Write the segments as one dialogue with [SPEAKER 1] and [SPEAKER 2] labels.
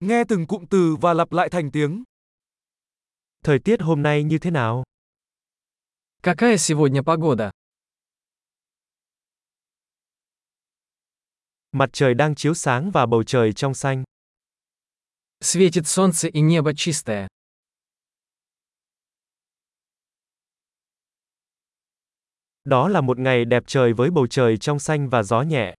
[SPEAKER 1] Nghe từng cụm từ và lặp lại thành tiếng.
[SPEAKER 2] Thời tiết hôm nay như thế nào?
[SPEAKER 3] Какая сегодня погода?
[SPEAKER 2] Mặt trời đang chiếu sáng và bầu trời trong xanh.
[SPEAKER 3] Светит солнце и небо чистое.
[SPEAKER 2] Đó là một ngày đẹp trời với bầu trời trong xanh và gió nhẹ.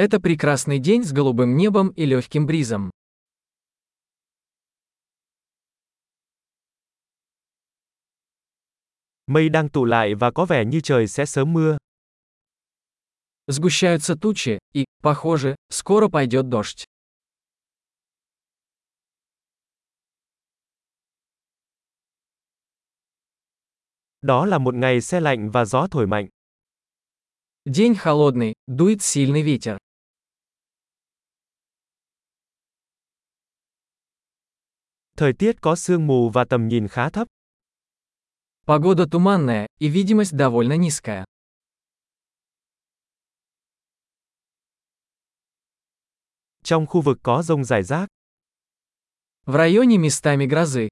[SPEAKER 3] Это прекрасный день с голубым небом и легким бризом.
[SPEAKER 2] Mây đang tụ lại và có vẻ như trời sẽ sớm mưa.
[SPEAKER 3] Сгущаются тучи, и, похоже, скоро пойдет дождь.
[SPEAKER 2] Đó là một ngày se lạnh và gió thổi mạnh.
[SPEAKER 3] День холодный, дует сильный ветер.
[SPEAKER 2] Thời tiết có sương mù và tầm nhìn khá thấp.
[SPEAKER 3] Погода туманная, и видимость довольно низкая.
[SPEAKER 2] Trong khu vực có rông rải rác.
[SPEAKER 3] В районе местами грозы.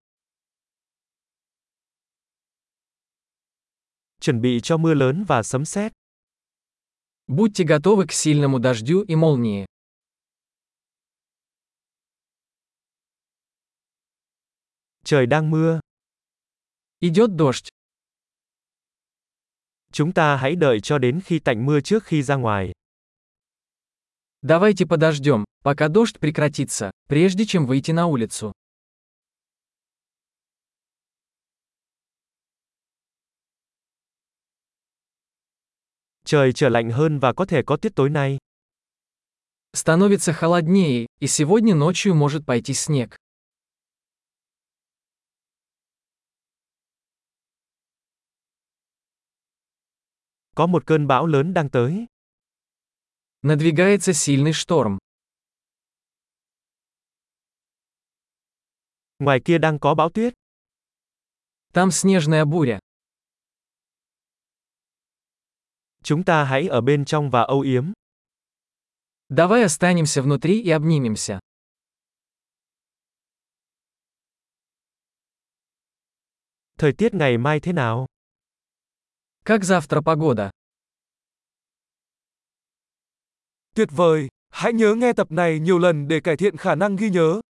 [SPEAKER 2] Chuẩn bị cho mưa lớn và sấm sét.
[SPEAKER 3] Будьте готовы к сильному дождю и молнии.
[SPEAKER 2] Trời đang mưa.
[SPEAKER 3] Идет дождь.
[SPEAKER 2] Chúng ta hãy đợi cho đến khi tạnh mưa trước khi ra ngoài.
[SPEAKER 3] Давайте подождем, пока дождь прекратится, прежде чем выйти на улицу.
[SPEAKER 2] Trời trở lạnh hơn và có thể có tuyết tối nay.
[SPEAKER 3] Становится холоднее, и сегодня ночью может пойти снег.
[SPEAKER 2] Có một cơn bão lớn đang tới.
[SPEAKER 3] Надвигается сильный шторм.
[SPEAKER 2] Ngoài kia đang có bão tuyết.
[SPEAKER 3] Там снежная буря.
[SPEAKER 2] Chúng ta hãy ở bên trong và âu yếm.
[SPEAKER 3] Давай останемся внутри и обнимемся.
[SPEAKER 2] Thời tiết ngày mai thế nào?
[SPEAKER 3] Как завтра погода?
[SPEAKER 1] Tuyệt vời! Hãy nhớ nghe tập này nhiều lần để cải thiện khả năng ghi nhớ.